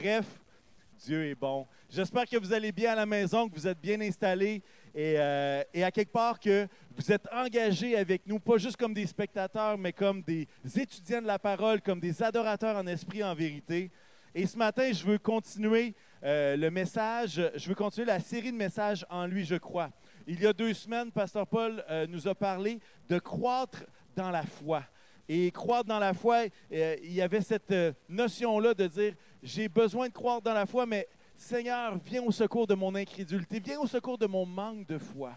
Bref, Dieu est bon. J'espère que vous allez bien à la maison, que vous êtes bien installés et, euh, et à quelque part que vous êtes engagés avec nous, pas juste comme des spectateurs, mais comme des étudiants de la parole, comme des adorateurs en esprit, en vérité. Et ce matin, je veux continuer euh, le message, je veux continuer la série de messages en lui, je crois. Il y a deux semaines, Pasteur Paul euh, nous a parlé de croître dans la foi. Et croître dans la foi, il y avait cette notion-là de dire, j'ai besoin de croire dans la foi, mais Seigneur, viens au secours de mon incrédulité, viens au secours de mon manque de foi.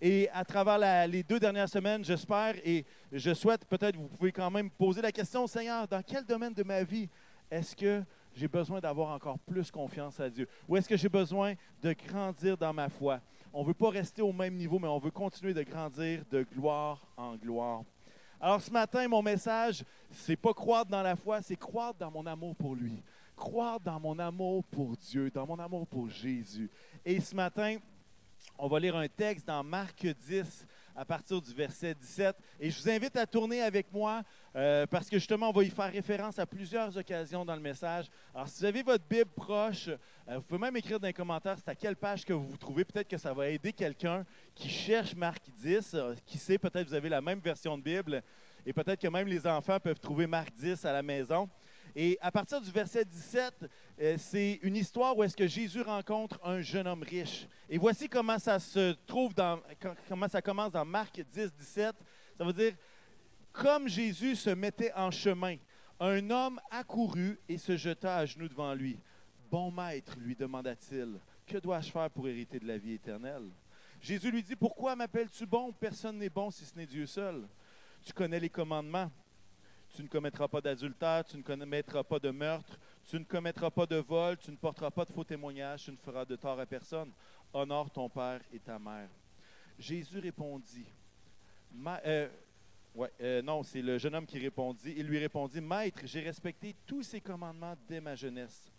Et à travers les deux dernières semaines, j'espère et je souhaite, peut-être vous pouvez quand même poser la question, Seigneur, dans quel domaine de ma vie est-ce que j'ai besoin d'avoir encore plus confiance à Dieu? Ou est-ce que j'ai besoin de grandir dans ma foi? On ne veut pas rester au même niveau, mais on veut continuer de grandir de gloire en gloire. Alors ce matin, mon message, c'est pas croire dans la foi, c'est croire dans mon amour pour lui. Croire dans mon amour pour Dieu, dans mon amour pour Jésus. Et ce matin, on va lire un texte dans Marc 10 à partir du verset 17. Et je vous invite à tourner avec moi euh, parce que justement, on va y faire référence à plusieurs occasions dans le message. Alors, si vous avez votre Bible proche, euh, vous pouvez même écrire dans les commentaires c'est à quelle page que vous vous trouvez. Peut-être que ça va aider quelqu'un qui cherche Marc 10. Euh, qui sait, peut-être vous avez la même version de Bible. Et peut-être que même les enfants peuvent trouver Marc 10 à la maison. Et à partir du verset 17, euh, c'est une histoire où est-ce que Jésus rencontre un jeune homme riche. Et voici comment ça se trouve dans, com- comment ça commence dans Marc 10, 17. Ça veut dire, comme Jésus se mettait en chemin, un homme accourut et se jeta à genoux devant lui. Bon maître, lui demanda-t-il, que dois-je faire pour hériter de la vie éternelle? Jésus lui dit, pourquoi m'appelles-tu bon? Personne n'est bon si ce n'est Dieu seul. Tu connais les commandements. Tu ne commettras pas d'adultère, tu ne commettras pas de meurtre, tu ne commettras pas de vol, tu ne porteras pas de faux témoignages, tu ne feras de tort à personne. Honore ton père et ta mère. Jésus répondit, euh, euh, non, c'est le jeune homme qui répondit. Il lui répondit, Maître, j'ai respecté tous ces commandements dès ma jeunesse.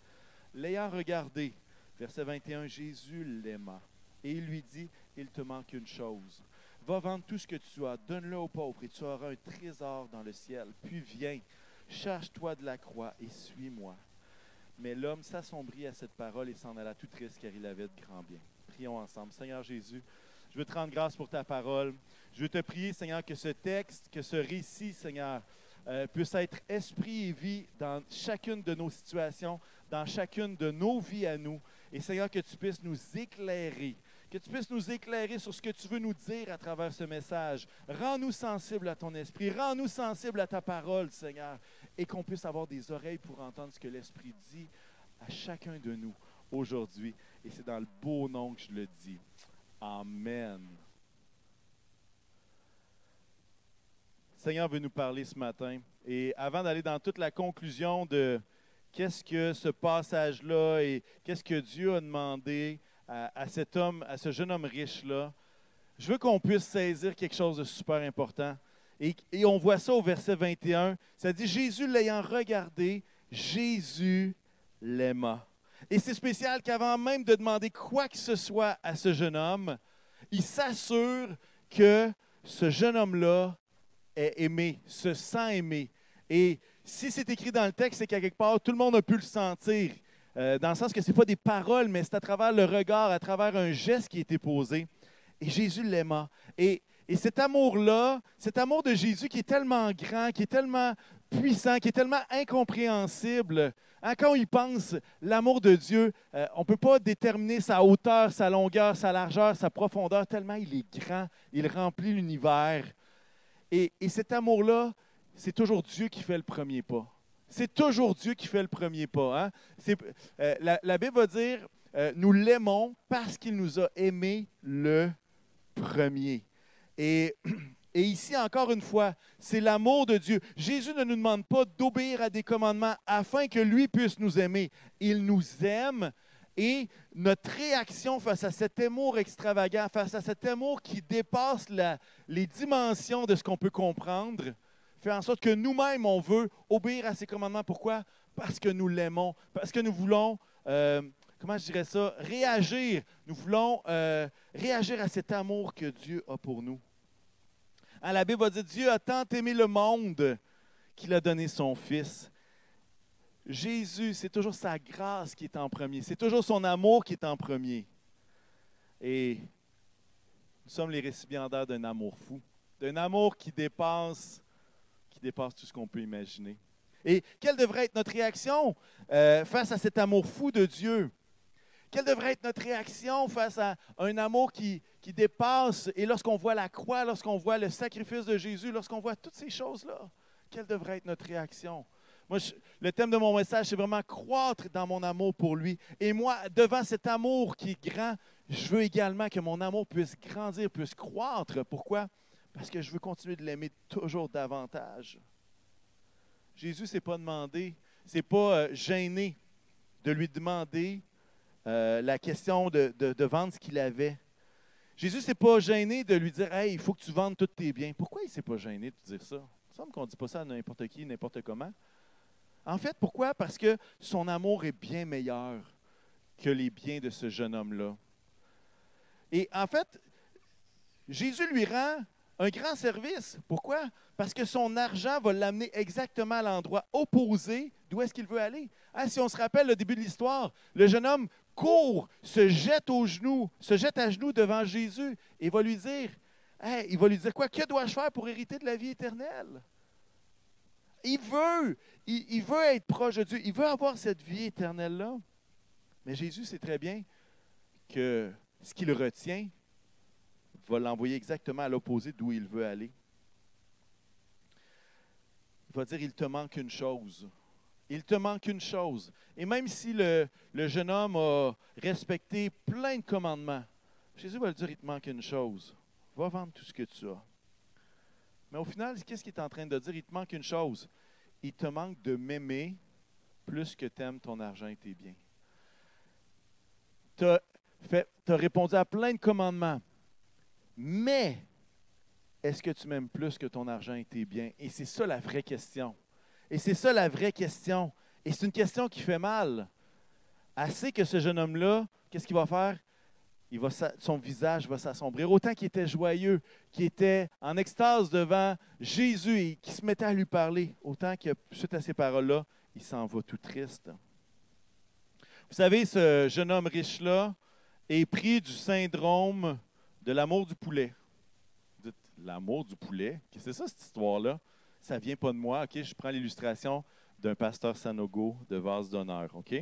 L'ayant regardé, verset 21, Jésus l'aima. Et il lui dit, il te manque une chose. Va vendre tout ce que tu as, donne-le aux pauvres et tu auras un trésor dans le ciel. Puis viens, charge-toi de la croix et suis-moi. Mais l'homme s'assombrit à cette parole et s'en alla tout triste car il avait de grands biens. Prions ensemble. Seigneur Jésus, je veux te rendre grâce pour ta parole. Je veux te prier, Seigneur, que ce texte, que ce récit, Seigneur, euh, puisse être esprit et vie dans chacune de nos situations, dans chacune de nos vies à nous. Et Seigneur, que tu puisses nous éclairer, que tu puisses nous éclairer sur ce que tu veux nous dire à travers ce message. Rends-nous sensibles à ton esprit, rends-nous sensibles à ta parole, Seigneur, et qu'on puisse avoir des oreilles pour entendre ce que l'Esprit dit à chacun de nous aujourd'hui. Et c'est dans le beau nom que je le dis. Amen. Seigneur veut nous parler ce matin. Et avant d'aller dans toute la conclusion de qu'est-ce que ce passage-là et qu'est-ce que Dieu a demandé à, cet homme, à ce jeune homme riche-là, je veux qu'on puisse saisir quelque chose de super important. Et, et on voit ça au verset 21. Ça dit Jésus l'ayant regardé, Jésus l'aima. Et c'est spécial qu'avant même de demander quoi que ce soit à ce jeune homme, il s'assure que ce jeune homme-là est aimé, se sent aimé. Et si c'est écrit dans le texte, c'est qu'à quelque part, tout le monde a pu le sentir. Euh, dans le sens que ce n'est pas des paroles, mais c'est à travers le regard, à travers un geste qui a été posé. Et Jésus l'aima. Et, et cet amour-là, cet amour de Jésus qui est tellement grand, qui est tellement puissant, qui est tellement incompréhensible, hein, quand on y pense, l'amour de Dieu, euh, on ne peut pas déterminer sa hauteur, sa longueur, sa largeur, sa profondeur, tellement il est grand, il remplit l'univers. Et, et cet amour-là, c'est toujours Dieu qui fait le premier pas. C'est toujours Dieu qui fait le premier pas. hein. Euh, la, Bible va dire, euh, nous l'aimons parce qu'il nous a aimés le premier. Et, ici, encore une fois, c'est l'amour de Dieu. Jésus ne nous demande pas d'obéir à des commandements afin que lui puisse nous aimer. Il nous aime et notre réaction face à cet amour extravagant, face à cet amour qui dépasse les dimensions de ce qu'on peut comprendre, fait en sorte que nous-mêmes, on veut obéir à ses commandements. Pourquoi? Parce que nous l'aimons, parce que nous voulons, euh, comment je dirais ça, réagir. Nous voulons euh, réagir à cet amour que Dieu a pour nous. Hein, la Bible va dire, Dieu a tant aimé le monde qu'il a donné son Fils. Jésus, c'est toujours sa grâce qui est en premier. C'est toujours son amour qui est en premier. Et nous sommes les récipiendaires d'un amour fou, d'un amour qui dépasse, dépasse tout ce qu'on peut imaginer. Et quelle devrait être notre réaction euh, face à cet amour fou de Dieu? Quelle devrait être notre réaction face à un amour qui, dépasse? Et lorsqu'on voit la croix, lorsqu'on voit le sacrifice de Jésus, lorsqu'on voit toutes ces choses-là? Quelle devrait être notre réaction? Moi, le thème de mon message, c'est vraiment croître dans mon amour pour lui. Et moi, devant cet amour qui est grand, je veux également que mon amour puisse grandir, puisse croître. Pourquoi? Parce que je veux continuer de l'aimer toujours davantage. Jésus ne s'est pas demandé, c'est pas euh, gêné de lui demander euh, la question de, vendre ce qu'il avait. Jésus s'est pas gêné de lui dire Hey, il faut que tu vendes tous tes biens. Pourquoi il ne s'est pas gêné de dire ça? Il semble qu'on ne dit pas ça à n'importe qui, n'importe comment. En fait, pourquoi? Parce que son amour est bien meilleur que les biens de ce jeune homme-là. Et en fait, Jésus lui rend un grand service. Pourquoi? Parce que son argent va l'amener exactement à l'endroit opposé d'où est-ce qu'il veut aller. Ah, si on se rappelle le début de l'histoire, le jeune homme court, se jette aux genoux, se jette à genoux devant Jésus et va lui dire, il va lui dire quoi? Que dois-je faire pour hériter de la vie éternelle? Il veut, il, veut être proche de Dieu, il veut avoir cette vie éternelle-là. Mais Jésus sait très bien que ce qu'il retient va l'envoyer exactement à l'opposé d'où il veut aller. Il va dire, il te manque une chose. Il te manque une chose. Et même si le, le jeune homme a respecté plein de commandements, Jésus va lui dire, il te manque une chose. Va vendre tout ce que tu as. Mais au final, qu'est-ce qu'il est en train de dire? Il te manque une chose. Il te manque de m'aimer plus que tu aimes ton argent et tes biens. Tu as, répondu à plein de commandements. Mais est-ce que tu m'aimes plus que ton argent et tes biens? Et c'est ça la vraie question. Et c'est ça la vraie question. Et c'est une question qui fait mal. Assez que ce jeune homme-là, qu'est-ce qu'il va faire? il va, son visage va s'assombrir. Autant qu'il était joyeux, qu'il était en extase devant Jésus et qu'il se mettait à lui parler, autant que suite à ces paroles-là, il s'en va tout triste. Vous savez, ce jeune homme riche-là est pris du syndrome de l'amour du poulet. Vous dites, l'amour du poulet? C'est ça, cette histoire-là? Ça vient pas de moi. OK, je prends l'illustration d'un pasteur Sanogo de vase d'honneur. OK?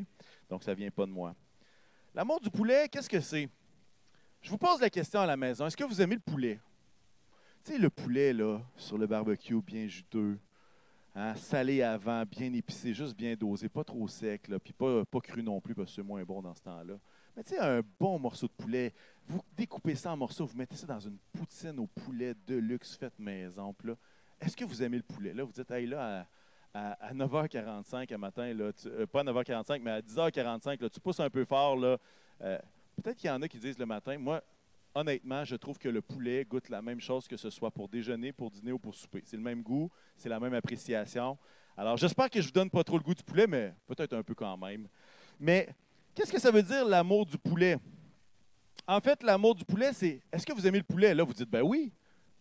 Donc, ça vient pas de moi. L'amour du poulet, qu'est-ce que c'est? Je vous pose la question à la maison. Est-ce que vous aimez le poulet? Tu sais, le poulet, là, sur le barbecue, bien juteux, hein, salé avant, bien épicé, juste bien dosé, pas trop sec, puis pas cru non plus, parce que c'est moins bon dans ce temps-là. Mais tu sais, un bon morceau de poulet, vous découpez ça en morceaux, vous mettez ça dans une poutine au poulet de luxe faite maison. est-ce que vous aimez le poulet? Là, vous dites, hey, là, à, 9h45 à matin, là, euh, pas à 9h45, mais à 10h45, là, tu pousses un peu fort, là, euh, Peut-être qu'il y en a qui disent le matin, moi, honnêtement, je trouve que le poulet goûte la même chose que ce soit pour déjeuner, pour dîner ou pour souper. C'est le même goût, c'est la même appréciation. Alors, j'espère que je ne vous donne pas trop le goût du poulet, mais peut-être un peu quand même. Mais qu'est-ce que ça veut dire l'amour du poulet? En fait, l'amour du poulet, c'est est-ce que vous aimez le poulet? Là, vous dites ben oui.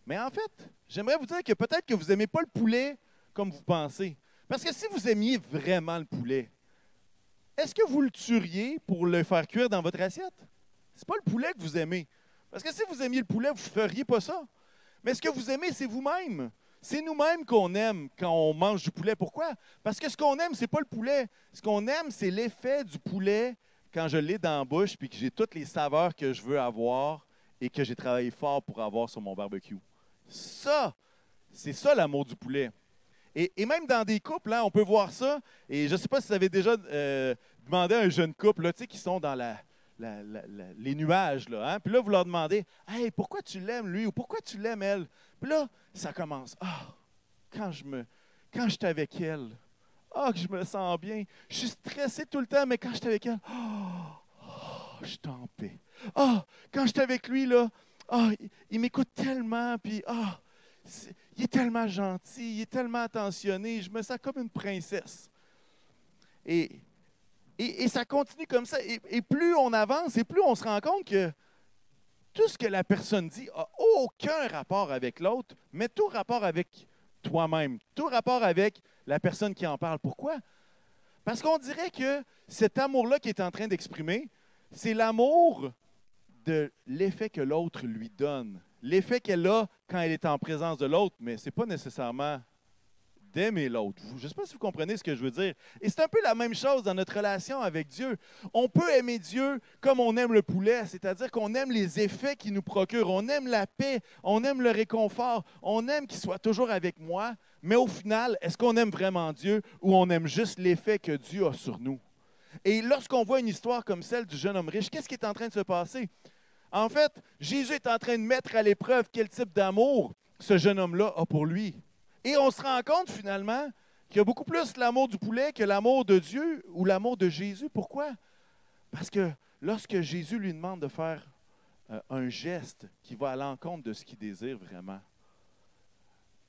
Mais en fait, j'aimerais vous dire que peut-être que vous n'aimez pas le poulet comme vous pensez. Parce que si vous aimiez vraiment le poulet, est-ce que vous le tueriez pour le faire cuire dans votre assiette? Ce n'est pas le poulet que vous aimez. Parce que si vous aimiez le poulet, vous ne feriez pas ça. Mais ce que vous aimez, c'est vous-même. C'est nous-mêmes qu'on aime quand on mange du poulet. Pourquoi? Parce que ce qu'on aime, ce n'est pas le poulet. Ce qu'on aime, c'est l'effet du poulet quand je l'ai dans la bouche puis que j'ai toutes les saveurs que je veux avoir et que j'ai travaillé fort pour avoir sur mon barbecue. Ça, c'est ça l'amour du poulet. Et, même dans des couples, là, on peut voir ça. Et je ne sais pas si vous avez déjà euh, demandé à un jeune couple là, qui sont dans les nuages. Là, hein. Puis là, vous leur demandez Hey, pourquoi tu l'aimes lui? Ou pourquoi tu l'aimes elle Puis là, ça commence. Ah, quand je me quand je suis avec elle, ah, que je me sens bien. Je suis stressé tout le temps, mais quand je suis avec elle, oh, je suis en paix. Ah, quand je suis avec lui, là, ah, il, m'écoute tellement, puis ah, il est tellement gentil, il est tellement attentionné, je me sens comme une princesse. Et, et, ça continue comme ça. Et, plus on avance, et plus on se rend compte que tout ce que la personne dit n'a aucun rapport avec l'autre, mais tout rapport avec toi-même, tout rapport avec la personne qui en parle. Pourquoi? Parce qu'on dirait que cet amour-là qu'il est en train d'exprimer, c'est l'amour de l'effet que l'autre lui donne. L'effet qu'elle a quand elle est en présence de l'autre, mais ce n'est pas nécessairement d'aimer l'autre. Je ne sais pas si vous comprenez ce que je veux dire. Et c'est un peu la même chose dans notre relation avec Dieu. On peut aimer Dieu comme on aime le poulet, c'est-à-dire qu'on aime les effets qu'il nous procure, on aime la paix, on aime le réconfort, on aime qu'il soit toujours avec moi, mais au final, est-ce qu'on aime vraiment Dieu ou on aime juste l'effet que Dieu a sur nous? Et lorsqu'on voit une histoire comme celle du jeune homme riche, qu'est-ce qui est en train de se passer? En fait, Jésus est en train de mettre à l'épreuve quel type d'amour ce jeune homme-là a pour lui. Et on se rend compte finalement qu'il y a beaucoup plus l'amour du poulet que l'amour de Dieu ou l'amour de Jésus. Pourquoi? Parce que lorsque Jésus lui demande de faire euh, un geste qui va à l'encontre de ce qu'il désire vraiment,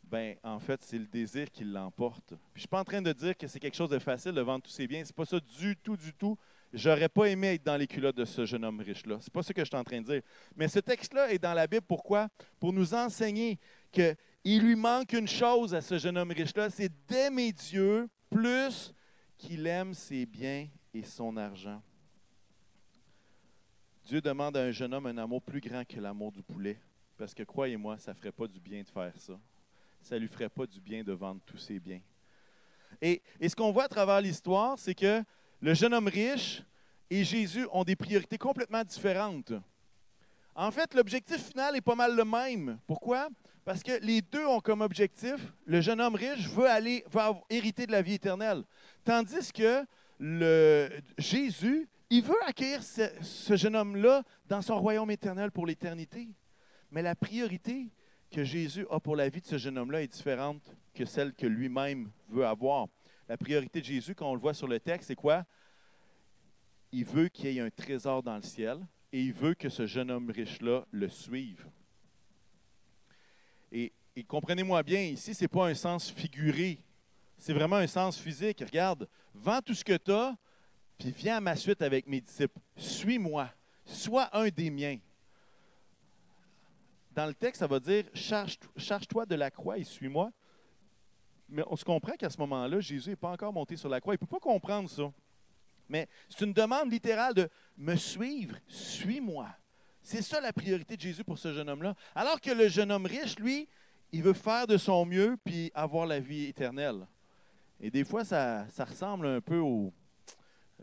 ben en fait, c'est le désir qui l'emporte. Je ne suis pas en train de dire que c'est quelque chose de facile de vendre tous ses biens. C'est pas ça du tout, du tout. J'aurais pas aimé être dans les culottes de ce jeune homme riche-là. C'est pas ça que je suis en train de dire. Mais ce texte-là est dans la Bible. Pourquoi? Pour nous enseigner qu'il lui manque une chose à ce jeune homme riche-là, c'est d'aimer Dieu plus qu'il aime ses biens et son argent. Dieu demande à un jeune homme un amour plus grand que l'amour du poulet. Parce que croyez-moi, ça ne ferait pas du bien de faire ça. Ça ne lui ferait pas du bien de vendre tous ses biens. Et, et ce qu'on voit à travers l'histoire, c'est que le jeune homme riche et Jésus ont des priorités complètement différentes. En fait, l'objectif final est pas mal le même. Pourquoi? Parce que les deux ont comme objectif, le jeune homme riche veut aller, veut hériter de la vie éternelle. Tandis que Jésus, il veut accueillir ce, ce jeune homme-là dans son royaume éternel pour l'éternité. Mais la priorité que Jésus a pour la vie de ce jeune homme-là est différente que celle que lui-même veut avoir la priorité de Jésus, quand on le voit sur le texte, c'est quoi? Il veut qu'il y ait un trésor dans le ciel et il veut que ce jeune homme riche-là le suive. Et, comprenez-moi bien, ici, ce n'est pas un sens figuré, c'est vraiment un sens physique. Regarde, vends tout ce que tu as, puis viens à ma suite avec mes disciples. Suis-moi, sois un des miens. Dans le texte, ça va dire charge-toi de la croix et suis-moi mais on se comprend qu'à ce moment-là, Jésus n'est pas encore monté sur la croix. Il ne peut pas comprendre ça. Mais c'est une demande littérale de me suivre, suis-moi. C'est ça la priorité de Jésus pour ce jeune homme-là. Alors que le jeune homme riche, lui, il veut faire de son mieux puis avoir la vie éternelle. Et des fois, ça, ressemble un peu au,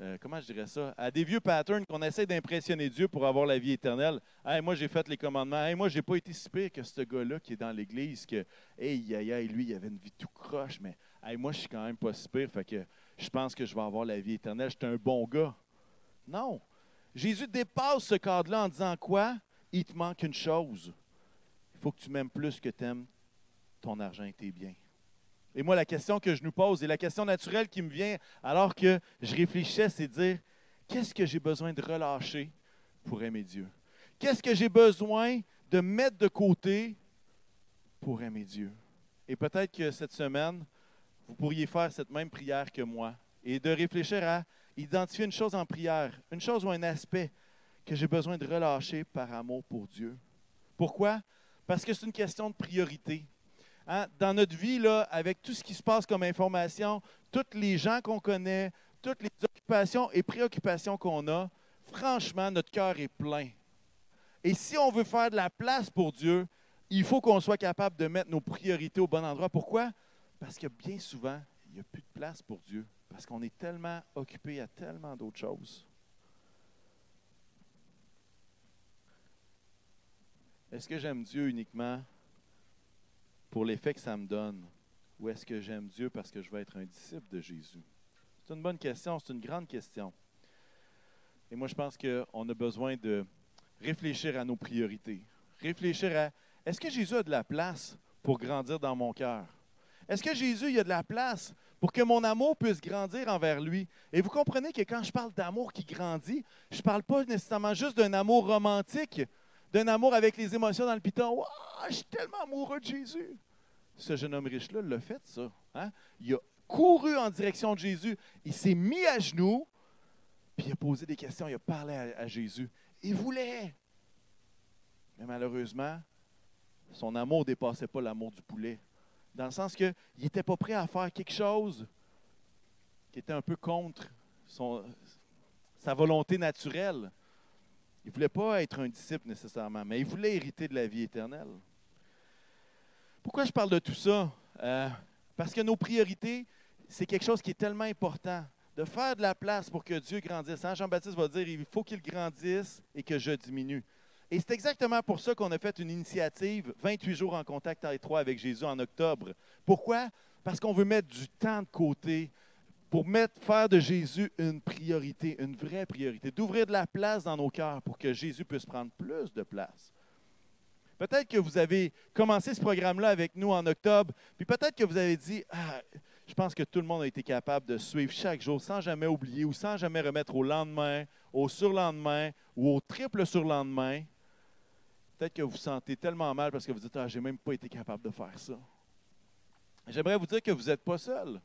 euh, comment je dirais ça, à des vieux patterns qu'on essaie d'impressionner Dieu pour avoir la vie éternelle. Hey, moi, j'ai fait les commandements. Hey, moi, j'ai pas été si pire que ce gars-là qui est dans l'Église, que, hey, hey, lui, il avait une vie tout croche, mais hey, moi, je suis quand même pas si pire, fait que je pense que je vais avoir la vie éternelle. J'étais un bon gars. Non. Jésus dépasse ce cadre-là en disant quoi? Il te manque une chose. Il faut que tu m'aimes plus que tu aimes ton argent et tes biens. Et moi, la question que je nous pose et la question naturelle qui me vient alors que je réfléchissais, c'est dire qu'est-ce que j'ai besoin de relâcher pour aimer Dieu? Qu'est-ce que j'ai besoin de mettre de côté pour aimer Dieu? Et peut-être que cette semaine, vous pourriez faire cette même prière que moi et de réfléchir à identifier une chose en prière, une chose ou un aspect que j'ai besoin de relâcher par amour pour Dieu. Pourquoi? Parce que c'est une question de priorité. Hein, dans notre vie, là, avec tout ce qui se passe comme information, tous les gens qu'on connaît, toutes les occupations et préoccupations qu'on a, franchement, notre cœur est plein. Et si on veut faire de la place pour Dieu, il faut qu'on soit capable de mettre nos priorités au bon endroit. Pourquoi? Parce que bien souvent, il n'y a plus de place pour Dieu. Parce qu'on est tellement occupé à tellement d'autres choses. Est-ce que j'aime Dieu uniquement pour l'effet que ça me donne? Ou est-ce que j'aime Dieu parce que je veux être un disciple de Jésus? C'est une bonne question, c'est une grande question. Et moi, je pense qu'on a besoin de réfléchir à nos priorités. Réfléchir à, est-ce que Jésus a de la place pour grandir dans mon cœur? Est-ce que Jésus, il a de la place pour que mon amour puisse grandir envers lui? Et vous comprenez que quand je parle d'amour qui grandit, je ne parle pas nécessairement juste d'un amour romantique, d'un amour avec les émotions dans le piton. je suis tellement amoureux de Jésus. Ce jeune homme riche-là l'a fait, ça. Hein? Il a couru en direction de Jésus. Il s'est mis à genoux, puis il a posé des questions, il a parlé à, Jésus. Il voulait. Mais malheureusement, son amour ne dépassait pas l'amour du poulet. Dans le sens qu'il n'était pas prêt à faire quelque chose qui était un peu contre sa volonté naturelle. Il ne voulait pas être un disciple nécessairement, mais il voulait hériter de la vie éternelle. Pourquoi je parle de tout ça? Euh, parce que nos priorités, c'est quelque chose qui est tellement important. De faire de la place pour que Dieu grandisse. Hein, Jean-Baptiste va dire il faut qu'il grandisse et que je diminue. Et c'est exactement pour ça qu'on a fait une initiative 28 jours en contact étroit avec Jésus en octobre. Pourquoi? Parce qu'on veut mettre du temps de côté pour mettre, faire de Jésus une priorité, une vraie priorité, d'ouvrir de la place dans nos cœurs pour que Jésus puisse prendre plus de place. Peut-être que vous avez commencé ce programme-là avec nous en octobre, puis peut-être que vous avez dit, ah, je pense que tout le monde a été capable de suivre chaque jour sans jamais oublier ou sans jamais remettre au lendemain, au surlendemain ou au triple surlendemain. Peut-être que vous vous sentez tellement mal parce que vous dites Ah, j'ai même pas été capable de faire ça. J'aimerais vous dire que vous n'êtes pas seul.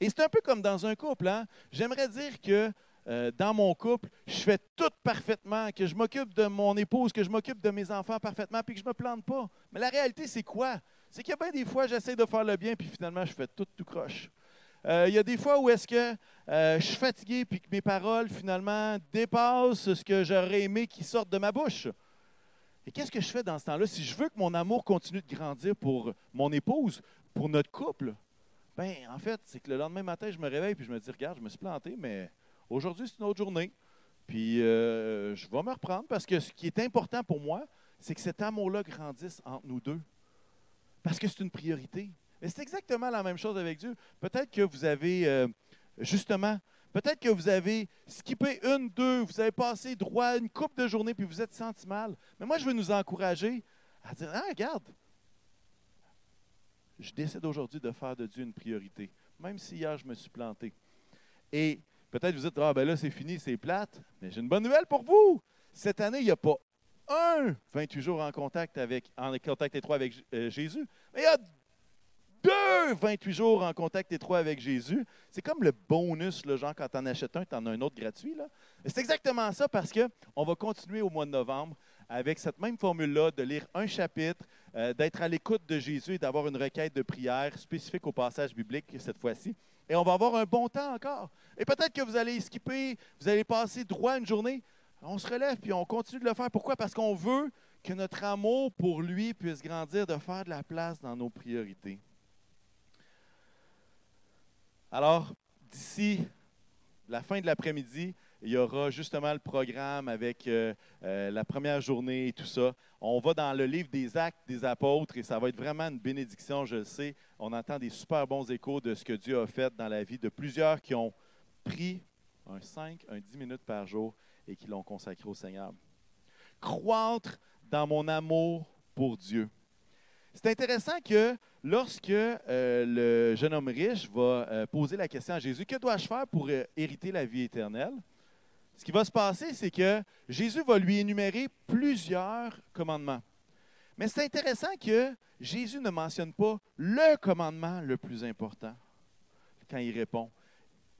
Et c'est un peu comme dans un couple. Hein? J'aimerais dire que euh, dans mon couple, je fais tout parfaitement, que je m'occupe de mon épouse, que je m'occupe de mes enfants parfaitement, puis que je ne me plante pas. Mais la réalité, c'est quoi? C'est qu'il y a bien des fois, j'essaie de faire le bien, puis finalement, je fais tout tout croche. Euh, il y a des fois où est-ce que euh, je suis fatigué, puis que mes paroles, finalement, dépassent ce que j'aurais aimé qu'ils sortent de ma bouche. Et qu'est-ce que je fais dans ce temps-là? Si je veux que mon amour continue de grandir pour mon épouse, pour notre couple, ben en fait, c'est que le lendemain matin, je me réveille puis je me dis, regarde, je me suis planté, mais aujourd'hui, c'est une autre journée. Puis euh, je vais me reprendre parce que ce qui est important pour moi, c'est que cet amour-là grandisse entre nous deux. Parce que c'est une priorité. Et c'est exactement la même chose avec Dieu. Peut-être que vous avez, euh, justement, Peut-être que vous avez skippé une, deux, vous avez passé droit une coupe de journée, puis vous êtes senti mal. Mais moi, je veux nous encourager à dire, ah, regarde, je décide aujourd'hui de faire de Dieu une priorité, même si hier je me suis planté. Et peut-être vous dites, ah ben là c'est fini, c'est plate, mais j'ai une bonne nouvelle pour vous. Cette année, il n'y a pas un 28 jours en contact avec, en contact étroit avec euh, Jésus, mais il y a deux 28 jours en contact étroit avec Jésus. C'est comme le bonus, le genre quand tu en achètes un, tu en as un autre gratuit. C'est exactement ça parce qu'on va continuer au mois de novembre avec cette même formule-là de lire un chapitre, euh, d'être à l'écoute de Jésus et d'avoir une requête de prière spécifique au passage biblique cette fois-ci. Et on va avoir un bon temps encore. Et peut-être que vous allez skipper, vous allez passer droit une journée. On se relève puis on continue de le faire. Pourquoi? Parce qu'on veut que notre amour pour lui puisse grandir, de faire de la place dans nos priorités. Alors, d'ici la fin de l'après-midi, il y aura justement le programme avec euh, euh, la première journée et tout ça. On va dans le livre des actes des apôtres et ça va être vraiment une bénédiction, je le sais. On entend des super bons échos de ce que Dieu a fait dans la vie de plusieurs qui ont pris un 5, un 10 minutes par jour et qui l'ont consacré au Seigneur. Croître dans mon amour pour Dieu. C'est intéressant que lorsque euh, le jeune homme riche va euh, poser la question à Jésus, que dois-je faire pour euh, hériter la vie éternelle? Ce qui va se passer, c'est que Jésus va lui énumérer plusieurs commandements. Mais c'est intéressant que Jésus ne mentionne pas le commandement le plus important quand il répond.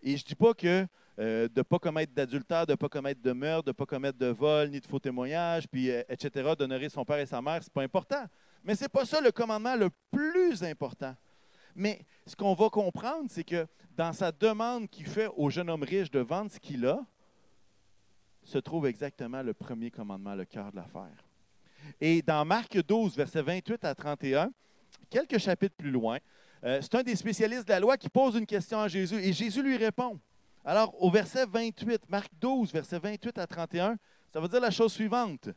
Et je ne dis pas que de ne pas commettre d'adultère, de ne pas commettre de meurtre, de ne pas commettre de vol, ni de faux témoignages, puis, etc., d'honorer son père et sa mère, ce n'est pas important. Mais ce n'est pas ça le commandement le plus important. Mais ce qu'on va comprendre, c'est que dans sa demande qu'il fait au jeune homme riche de vendre ce qu'il a, se trouve exactement le premier commandement, le cœur de l'affaire. Et dans Marc 12, versets 28 à 31, quelques chapitres plus loin, euh, c'est un des spécialistes de la loi qui pose une question à Jésus et Jésus lui répond. Alors, au verset 28, Marc 12, verset 28 à 31, ça veut dire la chose suivante.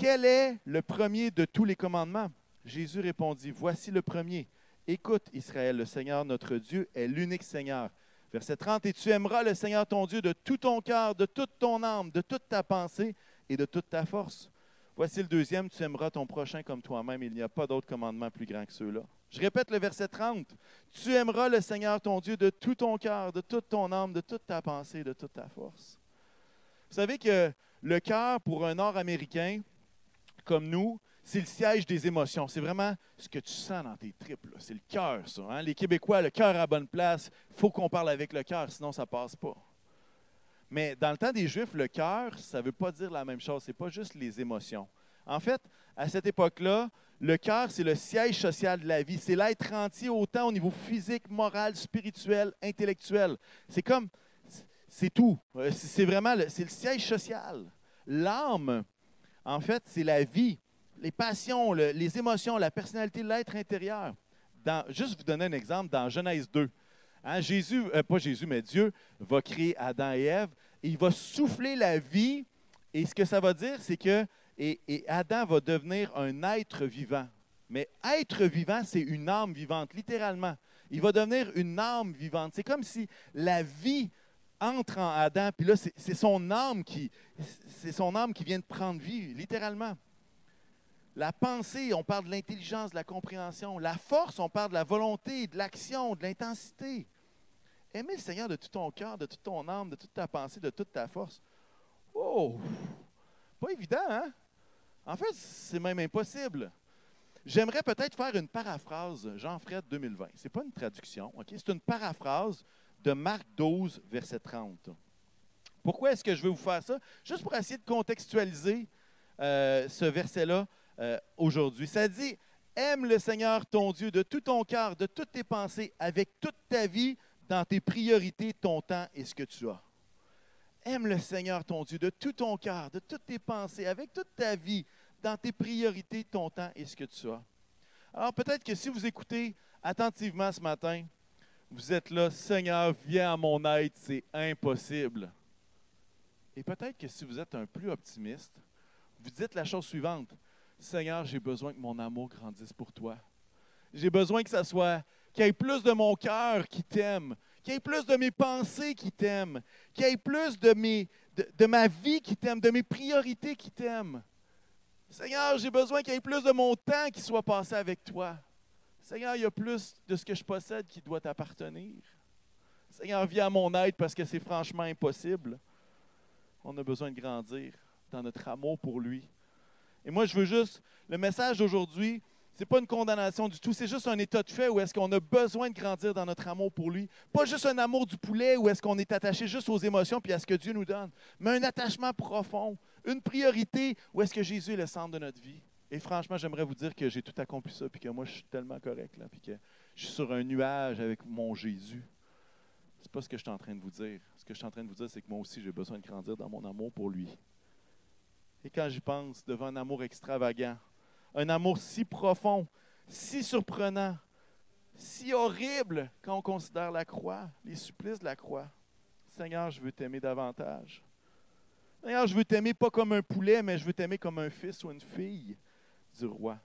Quel est le premier de tous les commandements? Jésus répondit, Voici le premier. Écoute, Israël, le Seigneur notre Dieu est l'unique Seigneur. Verset 30, Et tu aimeras le Seigneur ton Dieu de tout ton cœur, de toute ton âme, de toute ta pensée et de toute ta force. Voici le deuxième, tu aimeras ton prochain comme toi-même. Il n'y a pas d'autre commandement plus grand que ceux-là. Je répète le verset 30. Tu aimeras le Seigneur ton Dieu de tout ton cœur, de toute ton âme, de toute ta pensée, de toute ta force. Vous savez que le cœur, pour un Nord-Américain, comme nous, c'est le siège des émotions. C'est vraiment ce que tu sens dans tes tripes. C'est le cœur, ça. Hein. Les Québécois, le cœur à bonne place. Faut qu'on parle avec le cœur, sinon ça passe pas. Mais dans le temps des Juifs, le cœur, ça ne veut pas dire la même chose. Ce n'est pas juste les émotions. En fait, à cette époque-là, le cœur, c'est le siège social de la vie. C'est l'être entier autant au niveau physique, moral, spirituel, intellectuel. C'est comme, c'est tout. Euh, c'est vraiment, le, c'est le siège social. L'âme, en fait, c'est la vie, les passions, les émotions, la personnalité de l'être intérieur. Juste vous donner un exemple, dans Genèse 2, hein, Jésus, euh, pas Jésus, mais Dieu va créer Adam et Ève, et il va souffler la vie, et ce que ça va dire, c'est que et, Adam va devenir un être vivant. Mais être vivant, c'est une âme vivante, littéralement. Il va devenir une âme vivante. C'est comme si la vie entre en Adam, puis là, c'est son âme qui, c'est son âme qui vient de prendre vie, littéralement. La pensée, on parle de l'intelligence, de la compréhension. La force, on parle de la volonté, de l'action, de l'intensité. Aimer le Seigneur de tout ton cœur, de toute ton âme, de toute ta pensée, de toute ta force. Oh! Pas évident, hein? En fait, c'est même impossible. J'aimerais peut-être faire une paraphrase, Jean-Fred 2020. Ce n'est pas une traduction, OK? C'est une paraphrase de Marc 12, verset 30. Pourquoi est-ce que je vais vous faire ça? Juste pour essayer de contextualiser euh, ce verset-là euh, aujourd'hui. Ça dit Aime le Seigneur ton Dieu de tout ton cœur, de toutes tes pensées, avec toute ta vie, dans tes priorités, ton temps et ce que tu as. Aime le Seigneur ton Dieu de tout ton cœur, de toutes tes pensées, avec toute ta vie, dans tes priorités, ton temps et ce que tu as. Alors peut-être que si vous écoutez attentivement ce matin, vous êtes là, Seigneur, viens à mon aide, c'est impossible. Et peut-être que si vous êtes un plus optimiste, vous dites la chose suivante, Seigneur, j'ai besoin que mon amour grandisse pour toi. J'ai besoin que ça soit, qu'il y ait plus de mon cœur qui t'aime, qu'il y ait plus de mes pensées qui t'aiment, qu'il y ait plus de, de ma vie qui t'aime, de mes priorités qui t'aiment. Seigneur, j'ai besoin qu'il y ait plus de mon temps qui soit passé avec toi. Seigneur, il y a plus de ce que je possède qui doit t'appartenir. Seigneur, viens à mon aide parce que c'est franchement impossible. On a besoin de grandir dans notre amour pour lui. Et moi, je veux juste, le message d'aujourd'hui, ce n'est pas une condamnation du tout, c'est juste un état de fait où est-ce qu'on a besoin de grandir dans notre amour pour lui. Pas juste un amour du poulet où est-ce qu'on est attaché juste aux émotions puis à ce que Dieu nous donne, mais un attachement profond, une priorité où est-ce que Jésus est le centre de notre vie. Et franchement, j'aimerais vous dire que j'ai tout accompli ça, puis que moi, je suis tellement correct, là, puis que je suis sur un nuage avec mon Jésus. C'est pas ce que je suis en train de vous dire. Ce que je suis en train de vous dire, c'est que moi aussi, j'ai besoin de grandir dans mon amour pour lui. Et quand j'y pense, devant un amour extravagant, un amour si profond, si surprenant, si horrible quand on considère la croix, les supplices de la croix. Seigneur, je veux t'aimer davantage. Seigneur, je veux t'aimer pas comme un poulet, mais je veux t'aimer comme un fils ou une fille du roi.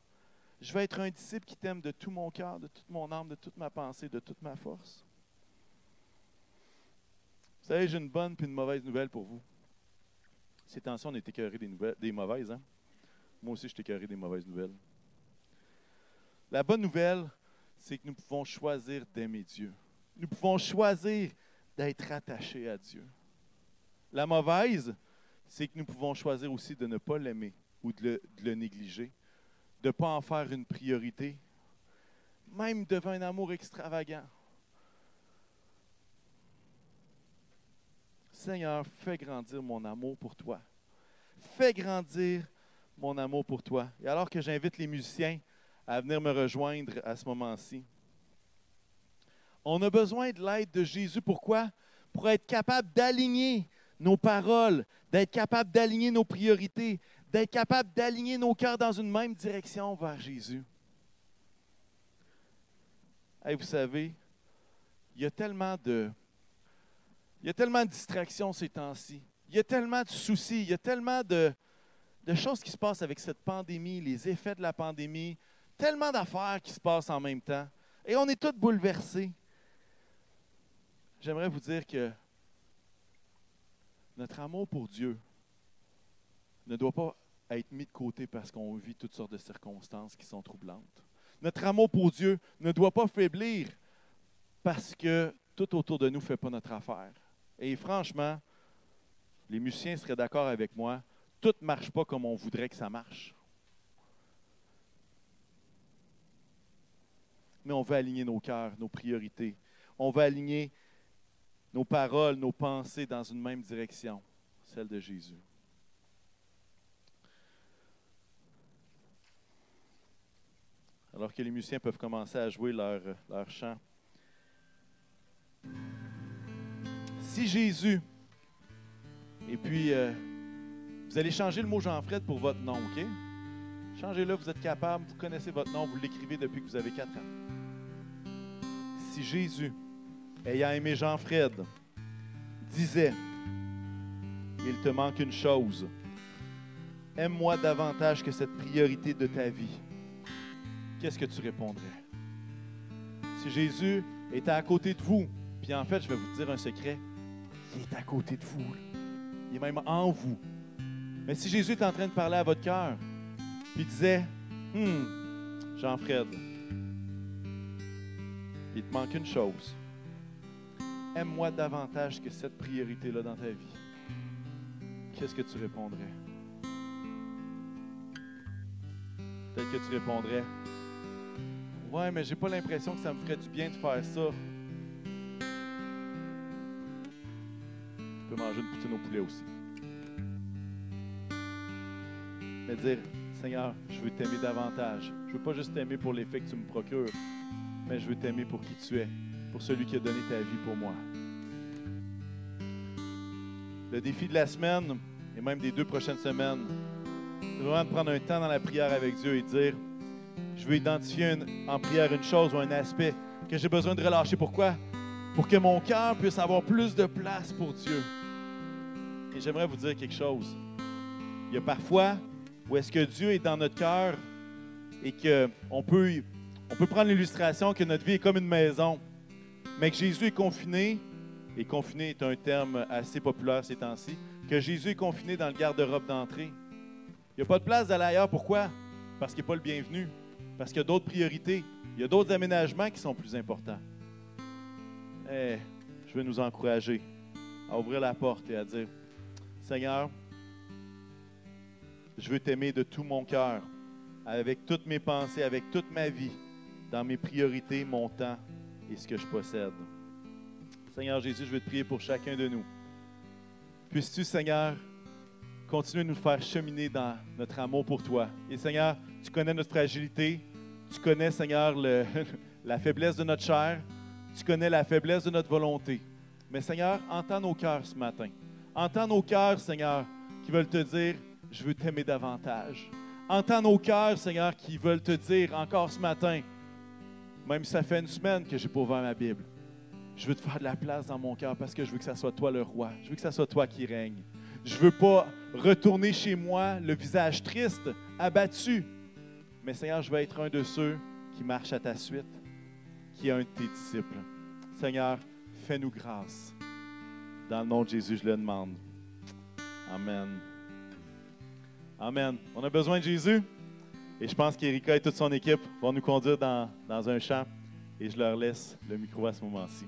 Je veux être un disciple qui t'aime de tout mon cœur, de toute mon âme, de toute ma pensée, de toute ma force. Vous savez, j'ai une bonne puis une mauvaise nouvelle pour vous. Ces temps-ci, on est écœuré des, des mauvaises. Hein? Moi aussi, je suis des mauvaises nouvelles. La bonne nouvelle, c'est que nous pouvons choisir d'aimer Dieu. Nous pouvons choisir d'être attachés à Dieu. La mauvaise, c'est que nous pouvons choisir aussi de ne pas l'aimer ou de le, négliger, de ne pas en faire une priorité, même devant un amour extravagant. Seigneur, fais grandir mon amour pour toi. Fais grandir mon amour pour toi. Et alors que j'invite les musiciens à venir me rejoindre à ce moment-ci, on a besoin de l'aide de Jésus. Pourquoi? Pour être capable d'aligner nos paroles, d'être capable d'aligner nos priorités, d'être capable d'aligner nos cœurs dans une même direction vers Jésus. Et vous savez, il y a tellement de, il y a tellement de distractions ces temps-ci. Il y a tellement de soucis, il y a tellement de, de choses qui se passent avec cette pandémie, les effets de la pandémie, tellement d'affaires qui se passent en même temps. Et on est tous bouleversés. J'aimerais vous dire que notre amour pour Dieu ne doit pas être mis de côté parce qu'on vit toutes sortes de circonstances qui sont troublantes. Notre amour pour Dieu ne doit pas faiblir parce que tout autour de nous ne fait pas notre affaire. Et franchement, les musiciens seraient d'accord avec moi, tout ne marche pas comme on voudrait que ça marche. Mais on veut aligner nos cœurs, nos priorités. On veut aligner nos paroles, nos pensées dans une même direction, celle de Jésus. Alors que les musiciens peuvent commencer à jouer leur, chant. Si Jésus, et puis euh, vous allez changer le mot Jean-Fred pour votre nom, OK? Changez-le, vous êtes capable, vous connaissez votre nom, vous l'écrivez depuis que vous avez 4 ans. Si Jésus, ayant aimé Jean-Fred, disait, il te manque une chose, aime-moi davantage que cette priorité de ta vie, qu'est-ce que tu répondrais? Si Jésus était à côté de vous, puis en fait, je vais vous dire un secret, il est à côté de vous. Il est même en vous. Mais si Jésus est en train de parler à votre cœur, puis disait, Hum, Jean-Fred, il te manque une chose. Aime-moi davantage que cette priorité-là dans ta vie. Qu'est-ce que tu répondrais? Peut-être que tu répondrais, Ouais, mais j'ai pas l'impression que ça me ferait du bien de faire ça. Tu peux manger une poutine au poulet aussi. Mais dire, Seigneur, je veux t'aimer davantage. Je veux pas juste t'aimer pour l'effet que tu me procures, mais je veux t'aimer pour qui tu es, pour celui qui a donné ta vie pour moi. Le défi de la semaine, et même des deux prochaines semaines, c'est vraiment de prendre un temps dans la prière avec Dieu et dire, je veux identifier en prière une chose ou un aspect que j'ai besoin de relâcher. Pourquoi? Pour que mon cœur puisse avoir plus de place pour Dieu. Et j'aimerais vous dire quelque chose. Il y a parfois où est-ce que Dieu est dans notre cœur et qu'on peut, on peut prendre l'illustration que notre vie est comme une maison, mais que Jésus est confiné, et confiné est un terme assez populaire ces temps-ci, que Jésus est confiné dans le garde-robe d'entrée. Il n'y a pas de place d'aller ailleurs. Pourquoi? Parce qu'il n'est pas le bienvenu. Parce qu'il y a d'autres priorités. Il y a d'autres aménagements qui sont plus importants. Eh, je veux nous encourager à ouvrir la porte et à dire, Seigneur, je veux t'aimer de tout mon cœur, avec toutes mes pensées, avec toute ma vie, dans mes priorités, mon temps et ce que je possède. Seigneur Jésus, je veux te prier pour chacun de nous. Puisses-tu, Seigneur, continuer de nous faire cheminer dans notre amour pour toi. Et Seigneur, tu connais notre fragilité, tu connais, Seigneur, la faiblesse de notre chair, tu connais la faiblesse de notre volonté. Mais Seigneur, entends nos cœurs ce matin. Entends nos cœurs, Seigneur, qui veulent te dire, je veux t'aimer davantage. Entends nos cœurs, Seigneur, qui veulent te dire encore ce matin, même si ça fait une semaine que j'ai pas ouvert ma Bible, je veux te faire de la place dans mon cœur parce que je veux que ça soit toi le roi. Je veux que ça soit toi qui règne. Je veux pas retourner chez moi le visage triste, abattu. Mais Seigneur, je veux être un de ceux qui marche à ta suite, qui est un de tes disciples. Seigneur, fais-nous grâce. Dans le nom de Jésus, je le demande. Amen. Amen. On a besoin de Jésus. Et je pense qu'Erika et toute son équipe vont nous conduire dans, dans un champ. Et je leur laisse le micro à ce moment-ci.